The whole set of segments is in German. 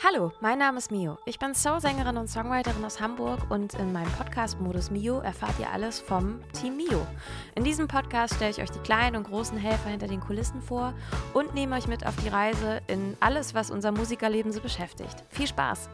Hallo, mein Name ist Mio. Ich bin Soul-Sängerin und Songwriterin aus Hamburg und in meinem Podcast Modus Mio erfahrt ihr alles vom Team Mio. In diesem Podcast stelle ich euch die kleinen und großen Helfer hinter den Kulissen vor und nehme euch mit auf die Reise in alles, was unser Musikerleben so beschäftigt. Viel Spaß!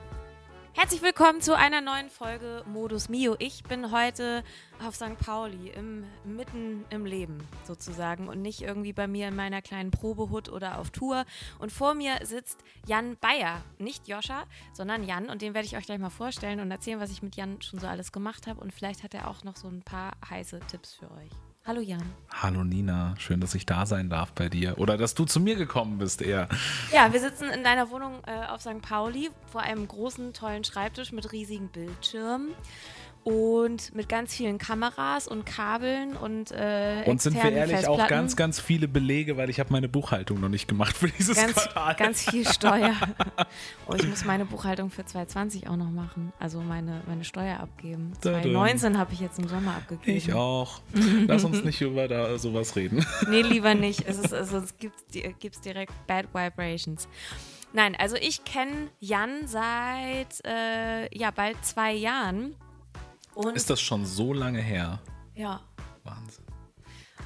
Herzlich willkommen zu einer neuen Folge Modus Mio. Ich bin heute auf St. Pauli, im, mitten im Leben sozusagen und nicht irgendwie bei mir in meiner kleinen Probehut oder auf Tour. Und vor mir sitzt Jan Bayer, nicht Joscha, sondern Jan und den werde ich euch gleich mal vorstellen und erzählen, was ich mit Jan schon so alles gemacht habe und vielleicht hat er auch noch so ein paar heiße Tipps für euch. Hallo Jan. Hallo Nina, schön, dass ich da sein darf bei dir. Oder dass du zu mir gekommen bist eher. Ja, wir sitzen in deiner Wohnung äh, auf St. Pauli vor einem großen, tollen Schreibtisch mit riesigen Bildschirmen und mit ganz vielen Kameras und Kabeln und äh, Und sind wir ehrlich auch ganz, ganz viele Belege, weil ich habe meine Buchhaltung noch nicht gemacht für dieses ganz, Quartal. Ganz viel Steuer. oh, ich muss meine Buchhaltung für 2020 auch noch machen, also meine, meine Steuer abgeben. 2019 habe ich jetzt im Sommer abgegeben. Ich auch. Lass uns nicht über da sowas reden. nee, lieber nicht. Es ist, also, es gibt es direkt Bad Vibrations. Nein, also ich kenne Jan seit äh, ja bald zwei Jahren und ist das schon so lange her? Ja. Wahnsinn.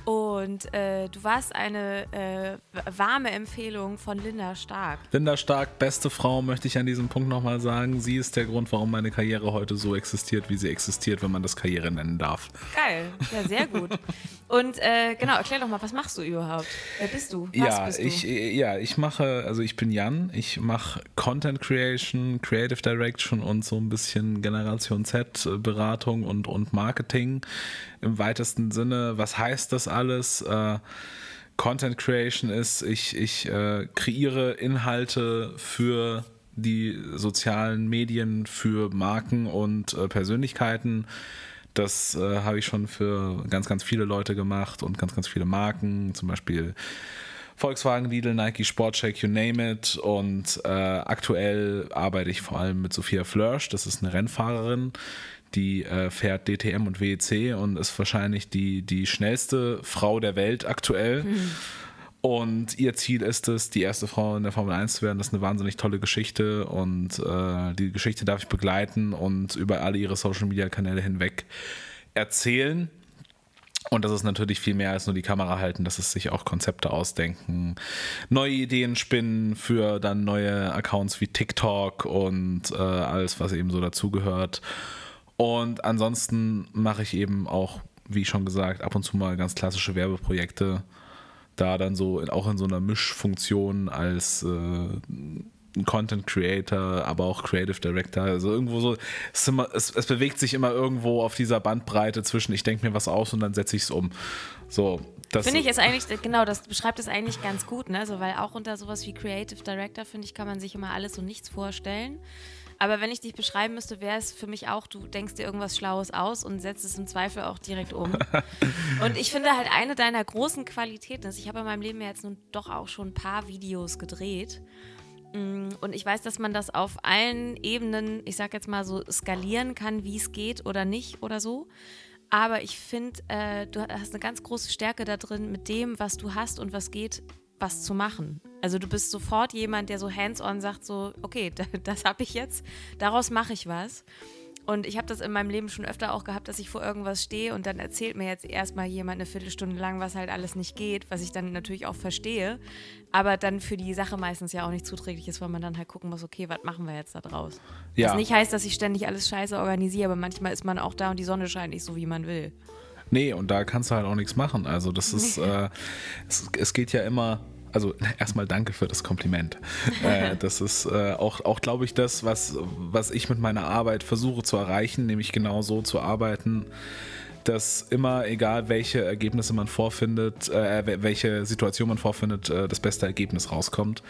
Und äh, du warst eine äh, warme Empfehlung von Linda Stark. Linda Stark, beste Frau, möchte ich an diesem Punkt nochmal sagen. Sie ist der Grund, warum meine Karriere heute so existiert, wie sie existiert, wenn man das Karriere nennen darf. Geil, ja, sehr gut. Und äh, genau, erklär doch mal, was machst du überhaupt? Wer bist du? Was ja, bist du? Ich, ja, ich mache, also ich bin Jan, ich mache Content Creation, Creative Direction und so ein bisschen Generation Z äh, Beratung und, und Marketing im weitesten Sinne. Was heißt das alles? Äh, Content Creation ist, ich, ich äh, kreiere Inhalte für die sozialen Medien, für Marken und äh, Persönlichkeiten das äh, habe ich schon für ganz, ganz viele Leute gemacht und ganz, ganz viele Marken, zum Beispiel Volkswagen, Lidl, Nike, Sportcheck, you name it. Und äh, aktuell arbeite ich vor allem mit Sophia Flörsch, das ist eine Rennfahrerin, die äh, fährt DTM und WEC und ist wahrscheinlich die, die schnellste Frau der Welt aktuell. Mhm. Und ihr Ziel ist es, die erste Frau in der Formel 1 zu werden. Das ist eine wahnsinnig tolle Geschichte und äh, die Geschichte darf ich begleiten und über alle ihre Social Media Kanäle hinweg erzählen. Und das ist natürlich viel mehr als nur die Kamera halten, das ist sich auch Konzepte ausdenken, neue Ideen spinnen für dann neue Accounts wie TikTok und äh, alles, was eben so dazugehört. Und ansonsten mache ich eben auch, wie schon gesagt, ab und zu mal ganz klassische Werbeprojekte da dann so auch in so einer Mischfunktion als äh, Content Creator, aber auch Creative Director. Also irgendwo so, es, immer, es, es bewegt sich immer irgendwo auf dieser Bandbreite zwischen, ich denke mir was aus und dann setze ich es um. So, finde ich ist eigentlich, genau, das beschreibt es eigentlich ganz gut, ne? Also, weil auch unter sowas wie Creative Director, finde ich, kann man sich immer alles und nichts vorstellen. Aber wenn ich dich beschreiben müsste, wäre es für mich auch, du denkst dir irgendwas Schlaues aus und setzt es im Zweifel auch direkt um. und ich finde halt eine deiner großen Qualitäten ist, ich habe in meinem Leben jetzt nun doch auch schon ein paar Videos gedreht. Mm, und ich weiß, dass man das auf allen Ebenen, ich sag jetzt mal so, skalieren kann, wie es geht oder nicht oder so. Aber ich finde, äh, du hast eine ganz große Stärke da drin, mit dem, was du hast und was geht, was zu machen. Also du bist sofort jemand, der so hands-on sagt, so, okay, das habe ich jetzt, daraus mache ich was. Und ich habe das in meinem Leben schon öfter auch gehabt, dass ich vor irgendwas stehe und dann erzählt mir jetzt erstmal jemand eine Viertelstunde lang, was halt alles nicht geht, was ich dann natürlich auch verstehe, aber dann für die Sache meistens ja auch nicht zuträglich ist, weil man dann halt gucken muss, okay, was machen wir jetzt da draus? Ja. Was nicht heißt, dass ich ständig alles scheiße organisiere, aber manchmal ist man auch da und die Sonne scheint nicht so, wie man will. Nee, und da kannst du halt auch nichts machen. Also das ist, äh, es, es geht ja immer also erstmal danke für das Kompliment. äh, das ist äh, auch, auch glaube ich, das, was, was ich mit meiner Arbeit versuche zu erreichen, nämlich genau so zu arbeiten, dass immer, egal welche Ergebnisse man vorfindet, äh, welche Situation man vorfindet, äh, das beste Ergebnis rauskommt.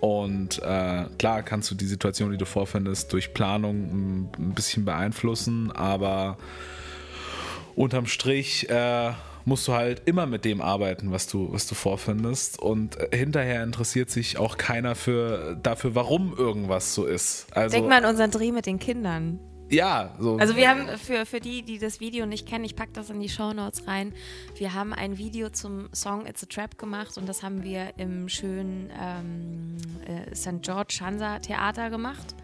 Und äh, klar kannst du die Situation, die du vorfindest, durch Planung ein bisschen beeinflussen, aber unterm Strich äh, musst du halt immer mit dem arbeiten, was du, was du vorfindest. Und äh, hinterher interessiert sich auch keiner für, dafür, warum irgendwas so ist. Also, Denk mal an unseren Dreh mit den Kindern. ja, so. Also wir haben für, für die, die das Video nicht kennen, ich packe das in die Show Notes rein. Wir haben ein Video zum Song It's a Trap gemacht und das haben wir im schönen ähm, äh, St. George Hansa Theater gemacht.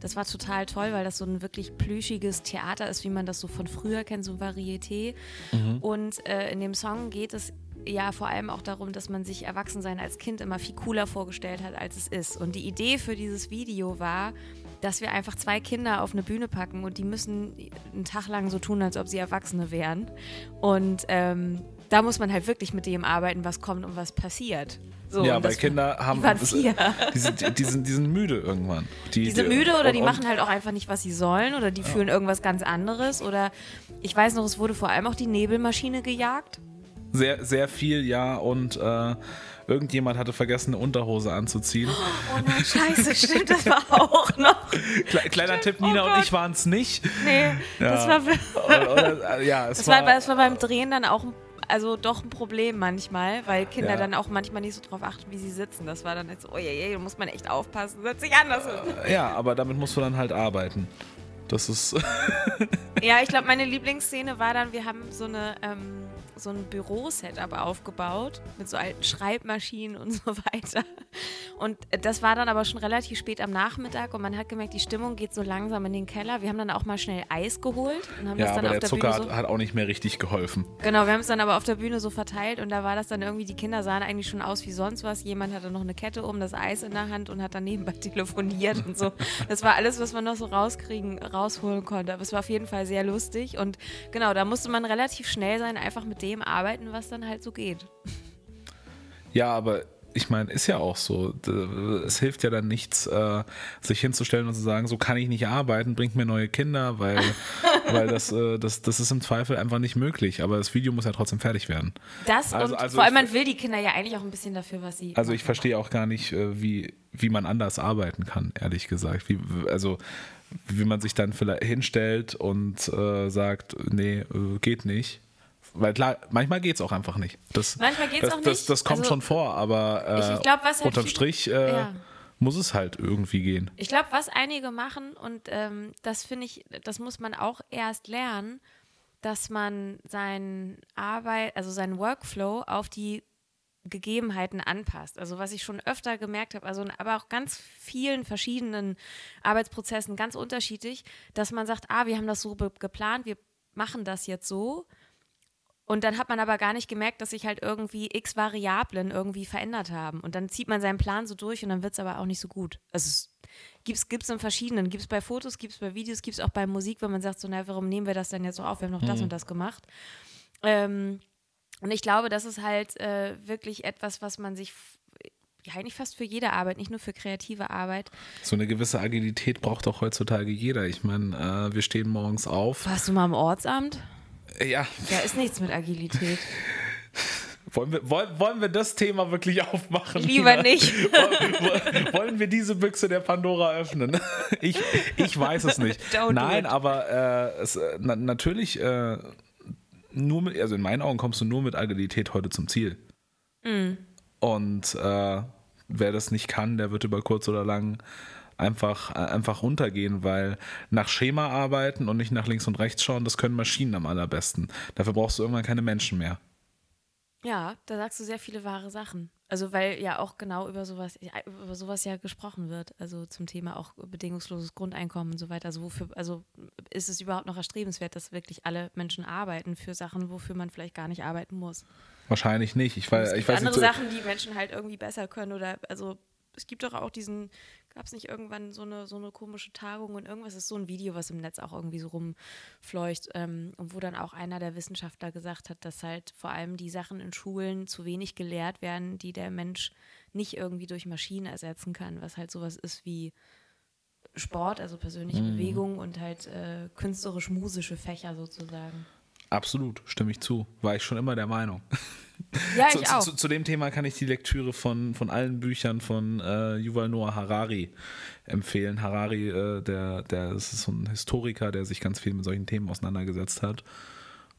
Das war total toll, weil das so ein wirklich plüschiges Theater ist, wie man das so von früher kennt, so Varieté. Mhm. Und äh, in dem Song geht es ja vor allem auch darum, dass man sich Erwachsensein als Kind immer viel cooler vorgestellt hat, als es ist. Und die Idee für dieses Video war, dass wir einfach zwei Kinder auf eine Bühne packen und die müssen einen Tag lang so tun, als ob sie Erwachsene wären. Und ähm, da muss man halt wirklich mit dem arbeiten, was kommt und was passiert. So, ja, weil Kinder haben die, sind, die, sind, die sind müde irgendwann. Die, die sind müde oder die machen halt auch einfach nicht, was sie sollen oder die ja. fühlen irgendwas ganz anderes oder ich weiß noch, es wurde vor allem auch die Nebelmaschine gejagt. Sehr, sehr viel, ja und äh, irgendjemand hatte vergessen, eine Unterhose anzuziehen. Oh nein, scheiße, stimmt, das war auch noch. Kleiner stimmt, Tipp, Nina oh und ich waren es nicht. Nee, ja. das war, oder, oder, ja, es das war, war, das war beim Drehen dann auch also doch ein Problem manchmal, weil Kinder ja. dann auch manchmal nicht so drauf achten, wie sie sitzen. Das war dann jetzt so, oh je, je, da muss man echt aufpassen, setz dich anders. Ja, aber damit musst du dann halt arbeiten. Das ist. ja, ich glaube, meine Lieblingsszene war dann, wir haben so eine ähm, so ein Büro-Setup aufgebaut mit so alten Schreibmaschinen und so weiter. Und das war dann aber schon relativ spät am Nachmittag und man hat gemerkt, die Stimmung geht so langsam in den Keller. Wir haben dann auch mal schnell Eis geholt und haben ja, das dann aber auf der der Zucker Bühne so hat auch nicht mehr richtig geholfen. Genau, wir haben es dann aber auf der Bühne so verteilt und da war das dann irgendwie, die Kinder sahen eigentlich schon aus wie sonst was. Jemand hatte noch eine Kette um, das Eis in der Hand und hat dann nebenbei telefoniert und so. Das war alles, was man noch so rauskriegen, rausholen konnte. Aber es war auf jeden Fall sehr lustig und genau, da musste man relativ schnell sein, einfach mit dem arbeiten, was dann halt so geht. Ja, aber ich meine, ist ja auch so. Es hilft ja dann nichts, äh, sich hinzustellen und zu sagen, so kann ich nicht arbeiten, bringt mir neue Kinder, weil, weil das, äh, das, das ist im Zweifel einfach nicht möglich. Aber das Video muss ja trotzdem fertig werden. Das also, und also vor allem, man will die Kinder ja eigentlich auch ein bisschen dafür, was sie. Also ich verstehe auch gar nicht, äh, wie, wie man anders arbeiten kann, ehrlich gesagt. Wie, also wie man sich dann vielleicht hinstellt und äh, sagt, nee, geht nicht weil klar, manchmal geht es auch einfach nicht. Das, manchmal geht es auch nicht. Das, das kommt also, schon vor, aber äh, ich, ich glaub, was halt unterm Strich äh, ja. muss es halt irgendwie gehen. Ich glaube, was einige machen, und ähm, das finde ich, das muss man auch erst lernen, dass man seinen Arbeit, also seinen Workflow auf die Gegebenheiten anpasst. Also was ich schon öfter gemerkt habe, also aber auch ganz vielen verschiedenen Arbeitsprozessen ganz unterschiedlich, dass man sagt, ah, wir haben das so geplant, wir machen das jetzt so und dann hat man aber gar nicht gemerkt, dass sich halt irgendwie x Variablen irgendwie verändert haben. Und dann zieht man seinen Plan so durch und dann wird es aber auch nicht so gut. Also es gibt es in verschiedenen. Gibt es bei Fotos, gibt es bei Videos, gibt es auch bei Musik, wenn man sagt, so, na, warum nehmen wir das denn jetzt so auf? Wir haben noch mhm. das und das gemacht. Ähm, und ich glaube, das ist halt äh, wirklich etwas, was man sich ja, eigentlich fast für jede Arbeit, nicht nur für kreative Arbeit. So eine gewisse Agilität braucht auch heutzutage jeder. Ich meine, äh, wir stehen morgens auf. Warst du mal im Ortsamt? Ja. Da ist nichts mit Agilität. Wollen wir, wollen, wollen wir das Thema wirklich aufmachen? Lieber nicht. wollen wir diese Büchse der Pandora öffnen? Ich, ich weiß es nicht. Don't Nein, aber äh, es, na, natürlich, äh, nur mit, also in meinen Augen kommst du nur mit Agilität heute zum Ziel. Mm. Und äh, wer das nicht kann, der wird über kurz oder lang einfach, äh, einfach runtergehen, weil nach Schema arbeiten und nicht nach links und rechts schauen, das können Maschinen am allerbesten. Dafür brauchst du irgendwann keine Menschen mehr. Ja, da sagst du sehr viele wahre Sachen. Also weil ja auch genau über sowas, über sowas ja gesprochen wird. Also zum Thema auch bedingungsloses Grundeinkommen und so weiter. Also wofür, also ist es überhaupt noch erstrebenswert, dass wirklich alle Menschen arbeiten für Sachen, wofür man vielleicht gar nicht arbeiten muss? Wahrscheinlich nicht. Ich, weiß, ich weiß andere nicht, Sachen, die Menschen halt irgendwie besser können oder also es gibt doch auch diesen Gab es nicht irgendwann so eine, so eine komische Tagung und irgendwas ist so ein Video, was im Netz auch irgendwie so rumfleucht, ähm, wo dann auch einer der Wissenschaftler gesagt hat, dass halt vor allem die Sachen in Schulen zu wenig gelehrt werden, die der Mensch nicht irgendwie durch Maschinen ersetzen kann, was halt sowas ist wie Sport, also persönliche mhm. Bewegung und halt äh, künstlerisch-musische Fächer sozusagen. Absolut, stimme ich zu. War ich schon immer der Meinung. Ja, ich zu, auch. Zu, zu, dem Thema kann ich die Lektüre von, von allen Büchern von äh, Yuval Noah Harari empfehlen. Harari, äh, der, der ist so ein Historiker, der sich ganz viel mit solchen Themen auseinandergesetzt hat.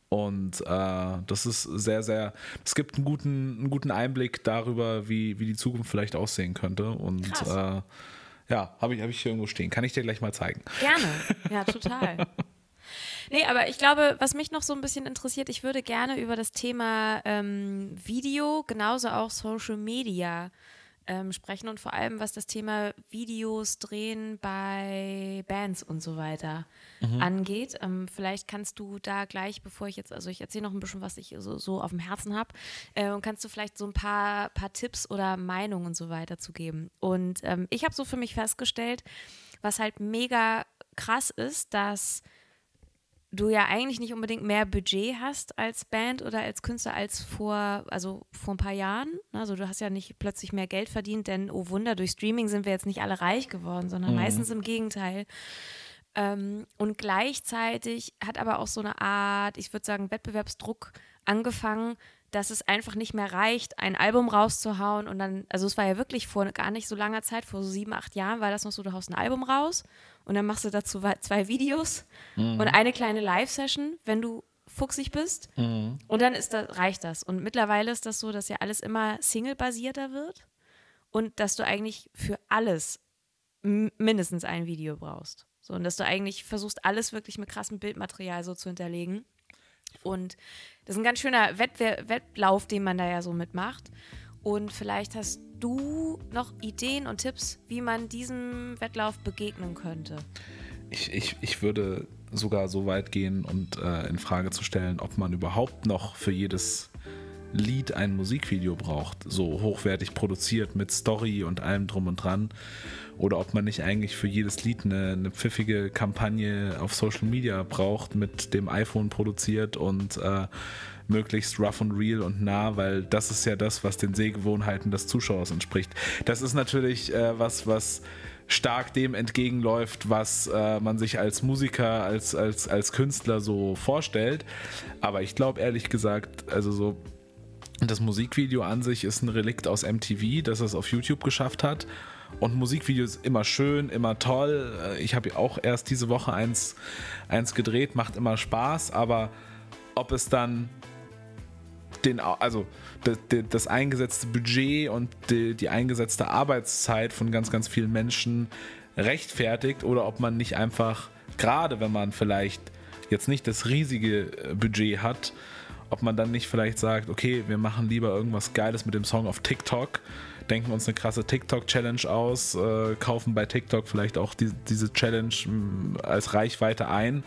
Und äh, das ist sehr, sehr, es gibt einen guten, einen guten Einblick darüber, wie, wie die Zukunft vielleicht aussehen könnte. Und äh, Ja, habe ich, hab ich hier irgendwo stehen. Kann ich dir gleich mal zeigen. Gerne. Ja, total. Nee, aber ich glaube, was mich noch so ein bisschen interessiert, ich würde gerne über das Thema ähm, Video, genauso auch Social Media ähm, sprechen und vor allem, was das Thema Videos drehen bei Bands und so weiter mhm. angeht. Ähm, vielleicht kannst du da gleich, bevor ich jetzt, also ich erzähle noch ein bisschen, was ich so, so auf dem Herzen habe, äh, und kannst du vielleicht so ein paar, paar Tipps oder Meinungen und so weiter zu geben. Und ähm, ich habe so für mich festgestellt, was halt mega krass ist, dass du ja eigentlich nicht unbedingt mehr Budget hast als Band oder als Künstler als vor, also vor ein paar Jahren. Also du hast ja nicht plötzlich mehr Geld verdient, denn oh Wunder, durch Streaming sind wir jetzt nicht alle reich geworden, sondern mhm. meistens im Gegenteil. Ähm, und gleichzeitig hat aber auch so eine Art, ich würde sagen, Wettbewerbsdruck angefangen, dass es einfach nicht mehr reicht, ein Album rauszuhauen und dann, also es war ja wirklich vor gar nicht so langer Zeit, vor so sieben, acht Jahren war das noch so, du haust ein Album raus und dann machst du dazu zwei Videos mhm. und eine kleine Live-Session, wenn du fuchsig bist. Mhm. Und dann ist das, reicht das. Und mittlerweile ist das so, dass ja alles immer Single-basierter wird und dass du eigentlich für alles mindestens ein Video brauchst. So, und dass du eigentlich versuchst, alles wirklich mit krassem Bildmaterial so zu hinterlegen. Und das ist ein ganz schöner Wettlauf, den man da ja so mitmacht. Und vielleicht hast du noch Ideen und Tipps, wie man diesem Wettlauf begegnen könnte? Ich, ich, ich würde sogar so weit gehen und äh, in Frage zu stellen, ob man überhaupt noch für jedes Lied ein Musikvideo braucht, so hochwertig produziert mit Story und allem drum und dran. Oder ob man nicht eigentlich für jedes Lied eine, eine pfiffige Kampagne auf Social Media braucht, mit dem iPhone produziert und äh, möglichst rough und real und nah, weil das ist ja das, was den Sehgewohnheiten des Zuschauers entspricht. Das ist natürlich äh, was, was stark dem entgegenläuft, was äh, man sich als Musiker, als, als, als Künstler so vorstellt. Aber ich glaube ehrlich gesagt, also so das Musikvideo an sich ist ein Relikt aus MTV, das es auf YouTube geschafft hat. Und Musikvideos immer schön, immer toll. Äh, ich habe auch erst diese Woche eins, eins gedreht, macht immer Spaß, aber ob es dann den, also das, das eingesetzte Budget und die, die, eingesetzte Arbeitszeit von ganz, ganz vielen Menschen rechtfertigt oder ob man nicht einfach, gerade wenn man vielleicht jetzt nicht das riesige äh, Budget hat, ob man dann nicht vielleicht sagt, okay, wir machen lieber irgendwas Geiles mit dem Song auf TikTok denken uns eine krasse TikTok-Challenge aus, äh, kaufen bei TikTok vielleicht auch die, diese Challenge mm, als Reichweite ein,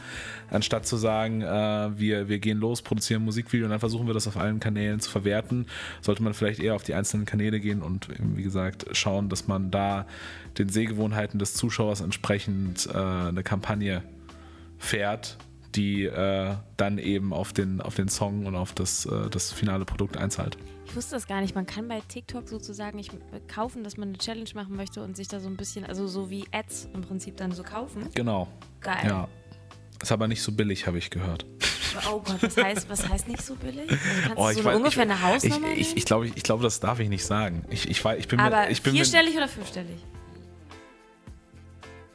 anstatt zu sagen, äh, wir, wir gehen los, produzieren Musikvideo und dann versuchen wir das auf allen Kanälen zu verwerten, sollte man vielleicht eher auf die einzelnen Kanäle gehen und wie gesagt schauen, dass man da den Sehgewohnheiten des Zuschauers entsprechend äh, eine Kampagne fährt, die äh, dann eben auf den, auf den Song und auf das, äh, das finale Produkt einzahlt. Ich wusste das gar nicht. Man kann bei TikTok sozusagen nicht kaufen, dass man eine Challenge machen möchte und sich da so ein bisschen, also so wie Ads im Prinzip dann so kaufen. Genau. Geil. Ja. Ist aber nicht so billig, habe ich gehört. Oh Gott, was heißt, was heißt nicht so billig? Also kannst oh, du so weiß, ungefähr ich, eine Hausnummer Ich, ich, ich glaube, ich, ich glaub, das darf ich nicht sagen. Ich, ich, ich bin aber mir, ich bin vierstellig mir, oder fünfstellig?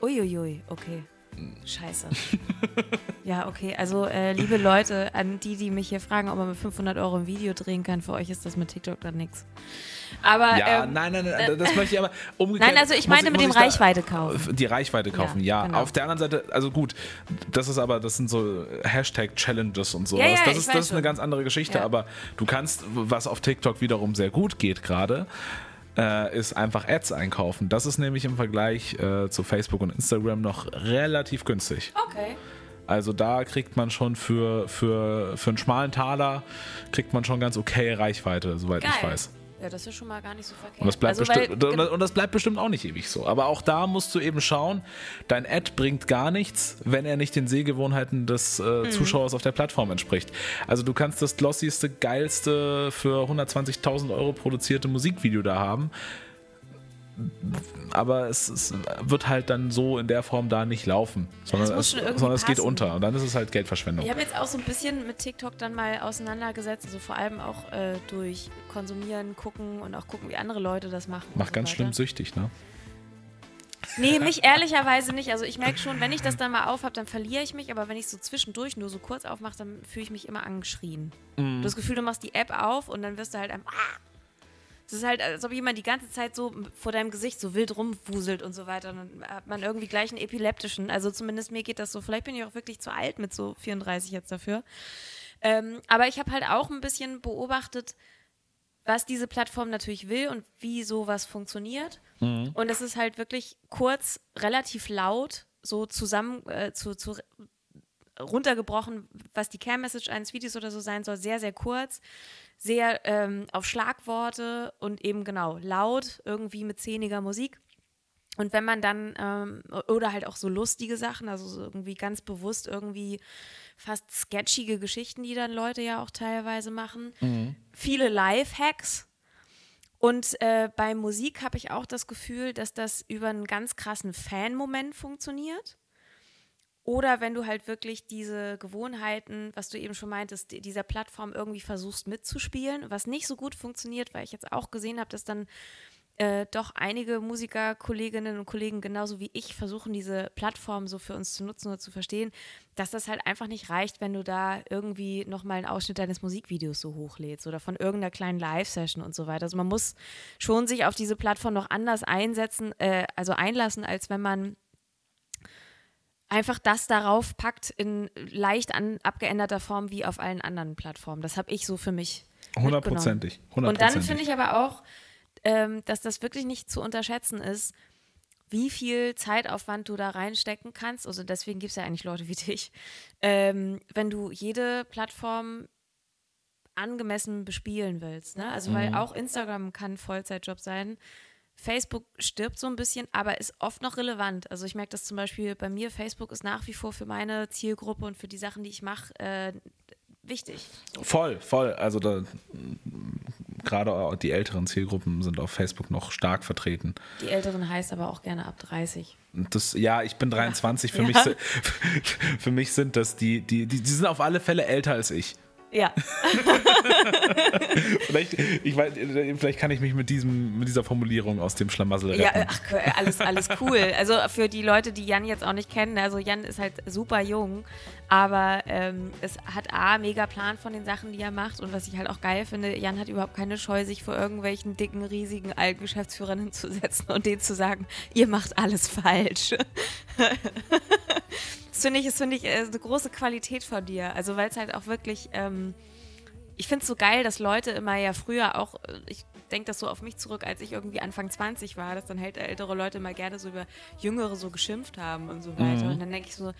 Uiuiui, okay. Scheiße. ja, okay. Also, äh, liebe Leute, an die, die mich hier fragen, ob man mit 500 Euro ein Video drehen kann, für euch ist das mit TikTok dann nichts. Aber. Ja, ähm, nein, nein, nein, das möchte ich aber umgekehrt. Nein, also ich meine mit dem Reichweite kaufen. Die Reichweite kaufen, ja. ja. Genau. Auf der anderen Seite, also gut, das ist aber, das sind so Hashtag-Challenges und so. Ja, ja, das, ist, das ist eine ganz andere Geschichte, aber du kannst, was auf TikTok wiederum sehr gut geht gerade, äh, ist einfach Ads einkaufen. Das ist nämlich im Vergleich äh, zu Facebook und Instagram noch relativ günstig. Okay. Also da kriegt man schon für, für, für einen schmalen Taler kriegt man schon ganz okay Reichweite, soweit Geil. ich weiß. Ja, das ist schon mal gar nicht so verkehrt. Und das, bleibt also, bestimmt, weil, und das bleibt bestimmt auch nicht ewig so. Aber auch da musst du eben schauen, dein Ad bringt gar nichts, wenn er nicht den Sehgewohnheiten des äh, mhm. Zuschauers auf der Plattform entspricht. Also du kannst das glossyste, geilste für 120.000 Euro produzierte Musikvideo da haben aber es, es, wird halt dann so in der Form da nicht laufen, sondern, es, sondern es, geht unter und dann ist es halt Geldverschwendung. Ich habe jetzt auch so ein bisschen mit TikTok dann mal auseinandergesetzt, also vor allem auch äh, durch Konsumieren, Gucken und auch gucken, wie andere Leute das machen. Macht so ganz weiter. schlimm süchtig, ne? Nee, mich ehrlicherweise nicht. Also ich merke schon, wenn ich das dann mal aufhab, dann verliere ich mich, aber wenn ich so zwischendurch nur so kurz aufmache, dann fühle ich mich immer angeschrien. Mm. Du hast das Gefühl, du machst die App auf und dann wirst du halt einem, ah, Es ist halt, als ob jemand die ganze Zeit so vor deinem Gesicht so wild rumwuselt und so weiter. Und dann hat man irgendwie gleich einen epileptischen. Also zumindest mir geht das so. Vielleicht bin ich auch wirklich zu alt mit so 34 jetzt dafür. Ähm, aber ich habe halt auch ein bisschen beobachtet, was diese Plattform natürlich will und wie sowas funktioniert. Mhm. Und es ist halt wirklich kurz, relativ laut, so zusammen äh, zu, zu runtergebrochen, was die Care-Message eines Videos oder so sein soll, sehr, sehr kurz, sehr ähm, auf Schlagworte und eben genau laut, irgendwie mit zähniger Musik. Und wenn man dann, ähm, oder halt auch so lustige Sachen, also so irgendwie ganz bewusst irgendwie fast sketchige Geschichten, die dann Leute ja auch teilweise machen. Mhm. Viele Live-Hacks. Und äh, bei Musik habe ich auch das Gefühl, dass das über einen ganz krassen Fan-Moment funktioniert. Oder wenn du halt wirklich diese Gewohnheiten, was du eben schon meintest, dieser Plattform irgendwie versuchst mitzuspielen, was nicht so gut funktioniert, weil ich jetzt auch gesehen habe, dass dann äh, doch einige Musiker, Kolleginnen und Kollegen genauso wie ich versuchen, diese Plattform so für uns zu nutzen oder zu verstehen, dass das halt einfach nicht reicht, wenn du da irgendwie nochmal einen Ausschnitt deines Musikvideos so hochlädst oder von irgendeiner kleinen Live-Session und so weiter. Also man muss schon sich auf diese Plattform noch anders einsetzen, äh, also einlassen, als wenn man einfach das darauf packt in leicht an, abgeänderter Form wie auf allen anderen Plattformen. Das habe ich so für mich. Hundertprozentig. Und dann finde ich aber auch, ähm, dass das wirklich nicht zu unterschätzen ist, wie viel Zeitaufwand du da reinstecken kannst. Also deswegen gibt es ja eigentlich Leute wie dich. Ähm, wenn du jede Plattform angemessen bespielen willst. Ne? Also, weil mhm. auch Instagram kann ein Vollzeitjob sein. Facebook stirbt so ein bisschen, aber ist oft noch relevant. Also ich merke das zum Beispiel bei mir, Facebook ist nach wie vor für meine Zielgruppe und für die Sachen, die ich mache, äh, wichtig. Voll, voll. Also da gerade die älteren Zielgruppen sind auf Facebook noch stark vertreten. Die älteren heißt aber auch gerne ab 30. Das, ja, ich bin 23. Für, ja. mich, für mich sind das die, die, die, die sind auf alle Fälle älter als ich. Ja. vielleicht, ich weiß, vielleicht kann ich mich mit, diesem, mit dieser Formulierung aus dem Schlamassel retten. Ja, ach, alles, alles cool. Also für die Leute, die Jan jetzt auch nicht kennen, also Jan ist halt super jung, aber ähm, es hat A, mega Plan von den Sachen, die er macht und was ich halt auch geil finde, Jan hat überhaupt keine Scheu, sich vor irgendwelchen dicken, riesigen alten Geschäftsführern hinzusetzen und denen zu sagen, ihr macht alles falsch. Das finde ich, ist, finde ich, eine große Qualität von dir. Also, weil es halt auch wirklich, ähm, ich finde es so geil, dass Leute immer ja früher auch, äh, ich denke das so auf mich zurück, als ich irgendwie Anfang 20 war, dass dann halt ältere Leute immer gerne so über Jüngere so geschimpft haben und so weiter. Mhm. Und dann denke ich so,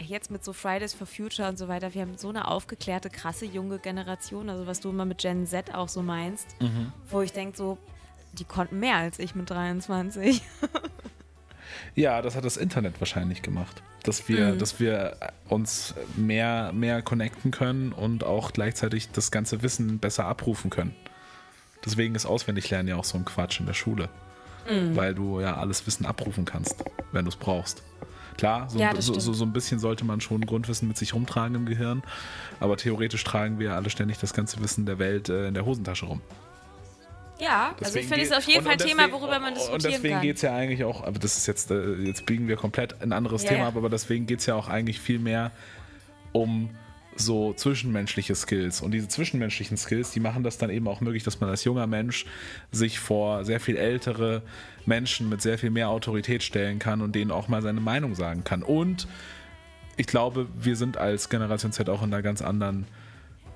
jetzt mit so Fridays for Future und so weiter, wir haben so eine aufgeklärte, krasse junge Generation, also was du immer mit Gen Z auch so meinst, mhm. wo ich denke so, die konnten mehr als ich mit 23. Ja, das hat das Internet wahrscheinlich gemacht. Dass wir, mhm. dass wir uns mehr, mehr connecten können und auch gleichzeitig das ganze Wissen besser abrufen können. Deswegen ist Auswendiglernen ja auch so ein Quatsch in der Schule. Mhm. Weil du ja alles Wissen abrufen kannst, wenn du es brauchst. Klar, so, ja, so, so, so, ein bisschen sollte man schon Grundwissen mit sich rumtragen im Gehirn, aber theoretisch tragen wir alle ständig das ganze Wissen der Welt äh, in der Hosentasche rum. Ja, deswegen also ich finde es auf jeden Fall ein Thema, worüber man diskutieren kann. Und deswegen geht es ja eigentlich auch, aber das ist jetzt, äh, jetzt biegen wir komplett ein anderes yeah. Thema ab, aber deswegen geht es ja auch eigentlich viel mehr um so zwischenmenschliche Skills. Und diese zwischenmenschlichen Skills, die machen das dann eben auch möglich, dass man als junger Mensch sich vor sehr viel ältere Menschen mit sehr viel mehr Autorität stellen kann und denen auch mal seine Meinung sagen kann. Und ich glaube, wir sind als Generation Z auch in einer ganz anderen,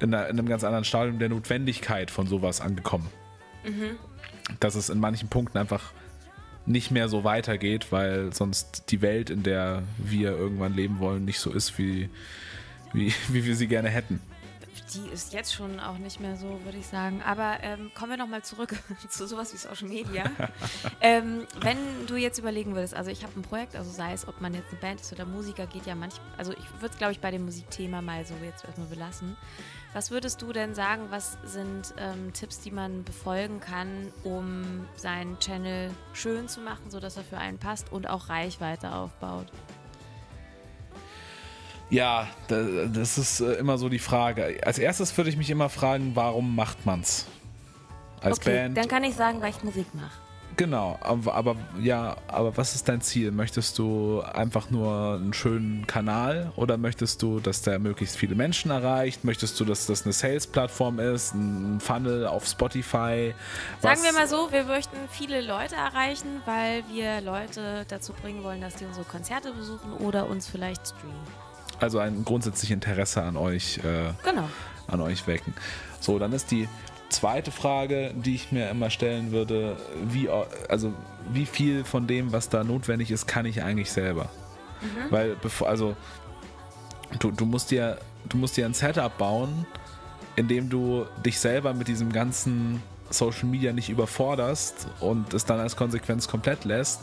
in, einer, in einem ganz anderen Stadium der Notwendigkeit von sowas angekommen. Mhm. Dass es in manchen Punkten einfach nicht mehr so weitergeht, weil sonst die Welt, in der wir irgendwann leben wollen, nicht so ist, wie, wie, wie wir sie gerne hätten. Die ist jetzt schon auch nicht mehr so, würde ich sagen. Aber ähm, kommen wir nochmal zurück zu sowas wie Social Media. ähm, wenn du jetzt überlegen würdest, also ich habe ein Projekt, also sei es, ob man jetzt eine Band ist oder Musiker, geht ja manchmal, also ich würde es, glaube ich, bei dem Musikthema mal so jetzt erstmal belassen. Was würdest du denn sagen, was sind ähm, Tipps, die man befolgen kann, um seinen Channel schön zu machen, sodass er für einen passt und auch Reichweite aufbaut? Ja, das ist äh, immer so die Frage. Als erstes würde ich mich immer fragen, warum macht man's? Als okay, Band. Dann kann ich sagen, weil ich Musik mache. Genau, aber, aber, ja, aber was ist dein Ziel? Möchtest du einfach nur einen schönen Kanal oder möchtest du, dass der möglichst viele Menschen erreicht? Möchtest du, dass das eine Sales-Plattform ist, ein Funnel auf Spotify? Sagen wir mal so, wir möchten viele Leute erreichen, weil wir Leute dazu bringen wollen, dass die unsere Konzerte besuchen oder uns vielleicht streamen. Also ein grundsätzliches Interesse an euch, äh, genau. an euch wecken. So, dann ist die zweite Frage, die ich mir immer stellen würde, wie, also wie viel von dem, was da notwendig ist, kann ich eigentlich selber? Mhm. Weil bevor, also du, du musst dir, du musst dir ein Setup bauen, in dem du dich selber mit diesem ganzen Social Media nicht überforderst und es dann als Konsequenz komplett lässt,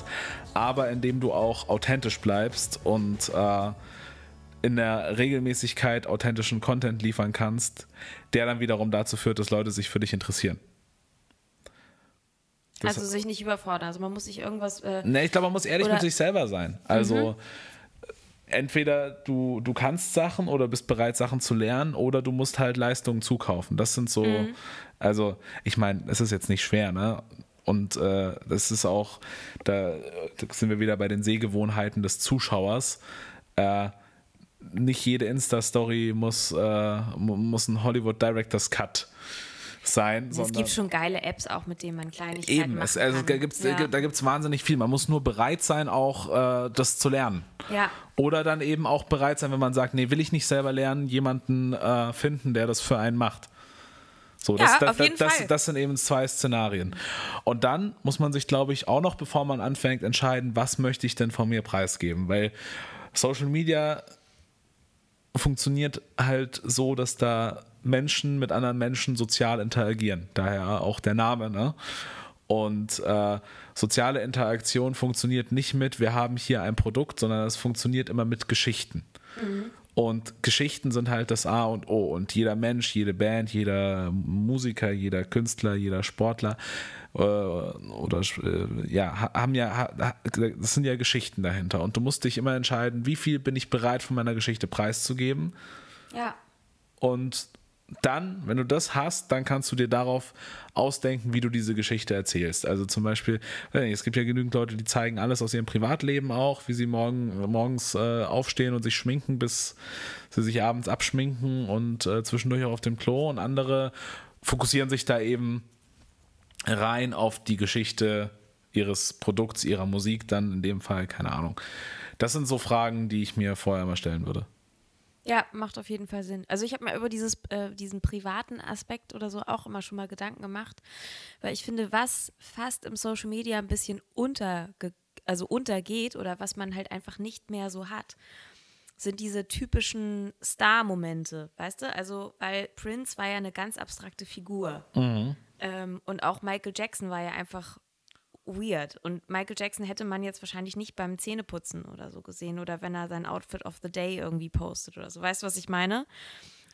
aber indem du auch authentisch bleibst und äh, in der Regelmäßigkeit authentischen Content liefern kannst, der dann wiederum dazu führt, dass Leute sich für dich interessieren. Das also sich nicht überfordern. Also man muss sich irgendwas. Äh, ne, ich glaube, man muss ehrlich mit sich selber sein. Also mhm. entweder du, du kannst Sachen oder bist bereit, Sachen zu lernen, oder du musst halt Leistungen zukaufen. Das sind so, mhm. also ich meine, es ist jetzt nicht schwer, ne? Und äh, das ist auch, da, da, sind wir wieder bei den Sehgewohnheiten des Zuschauers. Äh, nicht jede Insta-Story muss, äh, muss ein Hollywood Director's Cut sein. Es gibt schon geile Apps auch, mit denen man Kleinigkeiten Eben, es, also kann. Gibt's, ja. da gibt es wahnsinnig viel. Man muss nur bereit sein, auch äh, das zu lernen. Ja. Oder dann eben auch bereit sein, wenn man sagt, nee, will ich nicht selber lernen, jemanden äh, finden, der das für einen macht. So, ja, das, das, das, das, sind eben zwei Szenarien. Und dann muss man sich, glaube ich, auch noch, bevor man anfängt, entscheiden, was möchte ich denn von mir preisgeben. Weil Social Media funktioniert halt so, dass da Menschen mit anderen Menschen sozial interagieren. Daher auch der Name. Ne? Und äh, soziale Interaktion funktioniert nicht mit, wir haben hier ein Produkt, sondern es funktioniert immer mit Geschichten. Mhm. Und Geschichten sind halt das A und O. Und jeder Mensch, jede Band, jeder Musiker, jeder Künstler, jeder Sportler oder äh, ja, haben ja, das sind ja Geschichten dahinter. Und du musst dich immer entscheiden, wie viel bin ich bereit von meiner Geschichte preiszugeben. Ja. Und dann, wenn du das hast, dann kannst du dir darauf ausdenken, wie du diese Geschichte erzählst. Also zum Beispiel, es gibt ja genügend Leute, die zeigen alles aus ihrem Privatleben auch, wie sie morgen, morgens äh, aufstehen und sich schminken, bis sie sich abends abschminken und äh, zwischendurch auch auf dem Klo. Und andere fokussieren sich da eben rein auf die Geschichte ihres Produkts, ihrer Musik, dann in dem Fall, keine Ahnung. Das sind so Fragen, die ich mir vorher mal stellen würde. Ja, macht auf jeden Fall Sinn. Also ich habe mir über dieses, äh, diesen privaten Aspekt oder so auch immer schon mal Gedanken gemacht, weil ich finde, was fast im Social Media ein bisschen unterge also untergeht oder was man halt einfach nicht mehr so hat, sind diese typischen Star-Momente, weißt du? Also, weil Prince war ja eine ganz abstrakte Figur. Mhm. Ähm, und auch Michael Jackson war ja einfach weird. Und Michael Jackson hätte man jetzt wahrscheinlich nicht beim Zähneputzen oder so gesehen oder wenn er sein Outfit of the Day irgendwie postet oder so. Weißt du, was ich meine?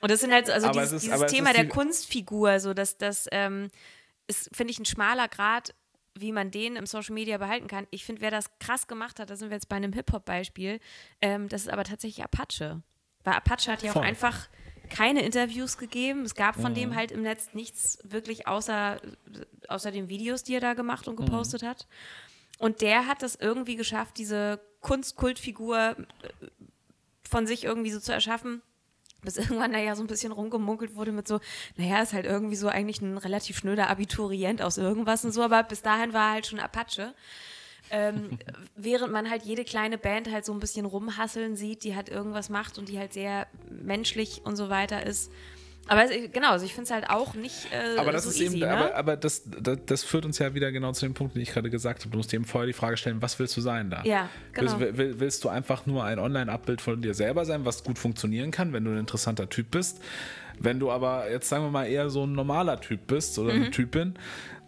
Und das sind halt, also dieses, ist, dieses Thema der Kunstfigur, so dass das ähm, ist, finde ich, ein schmaler Grad, wie man den im Social Media behalten kann. Ich finde, wer das krass gemacht hat, da sind wir jetzt bei einem Hip-Hop-Beispiel, ähm, das ist aber tatsächlich Apache. Weil Apache hat ja Voll. auch einfach keine Interviews gegeben. Es gab von mhm. dem halt im Netz nichts wirklich außer, außer den Videos, die er da gemacht und mhm. gepostet mhm. hat. Und der hat das irgendwie geschafft, diese Kunstkultfigur äh, von sich irgendwie so zu erschaffen, bis irgendwann da ja so ein bisschen rumgemunkelt wurde mit so, naja, ist halt irgendwie so eigentlich ein relativ schnöder Abiturient aus irgendwas und so, aber bis dahin war er halt schon Apache. Ähm, während man halt jede kleine Band halt so ein bisschen rumhasseln sieht, die halt irgendwas macht und die halt sehr menschlich und so weiter ist. Aber genau, also ich finde es halt auch nicht äh, aber das so ist easy, eben, ne? aber, aber das, das, das, führt uns ja wieder genau zu dem Punkt, den ich gerade gesagt habe. Du musst dir eben vorher die Frage stellen, was willst du sein da? Ja, genau. Willst, will, willst du einfach nur ein Online-Abbild von dir selber sein, was gut funktionieren kann, wenn du ein interessanter Typ bist? Wenn du aber jetzt sagen wir mal eher so ein normaler Typ bist oder mhm. eine Typin,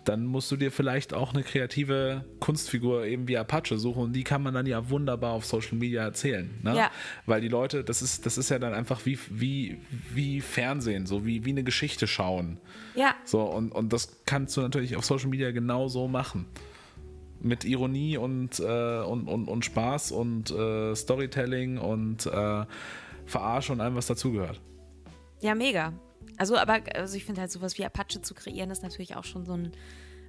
dann musst du dir vielleicht auch eine kreative Kunstfigur eben wie Apache suchen und die kann man dann ja wunderbar auf Social Media erzählen. Ne? Ja. Weil die Leute, das ist, das ist ja dann einfach wie, wie, wie Fernsehen, so wie, wie eine Geschichte schauen. Ja. So, und, und das kannst du natürlich auf Social Media genauso machen. Mit Ironie und, äh, und, und, und Spaß und äh, Storytelling und äh, Verarsche und allem, was dazugehört. Ja, mega. Also, aber also ich finde halt sowas wie Apache zu kreieren, ist natürlich auch schon so ein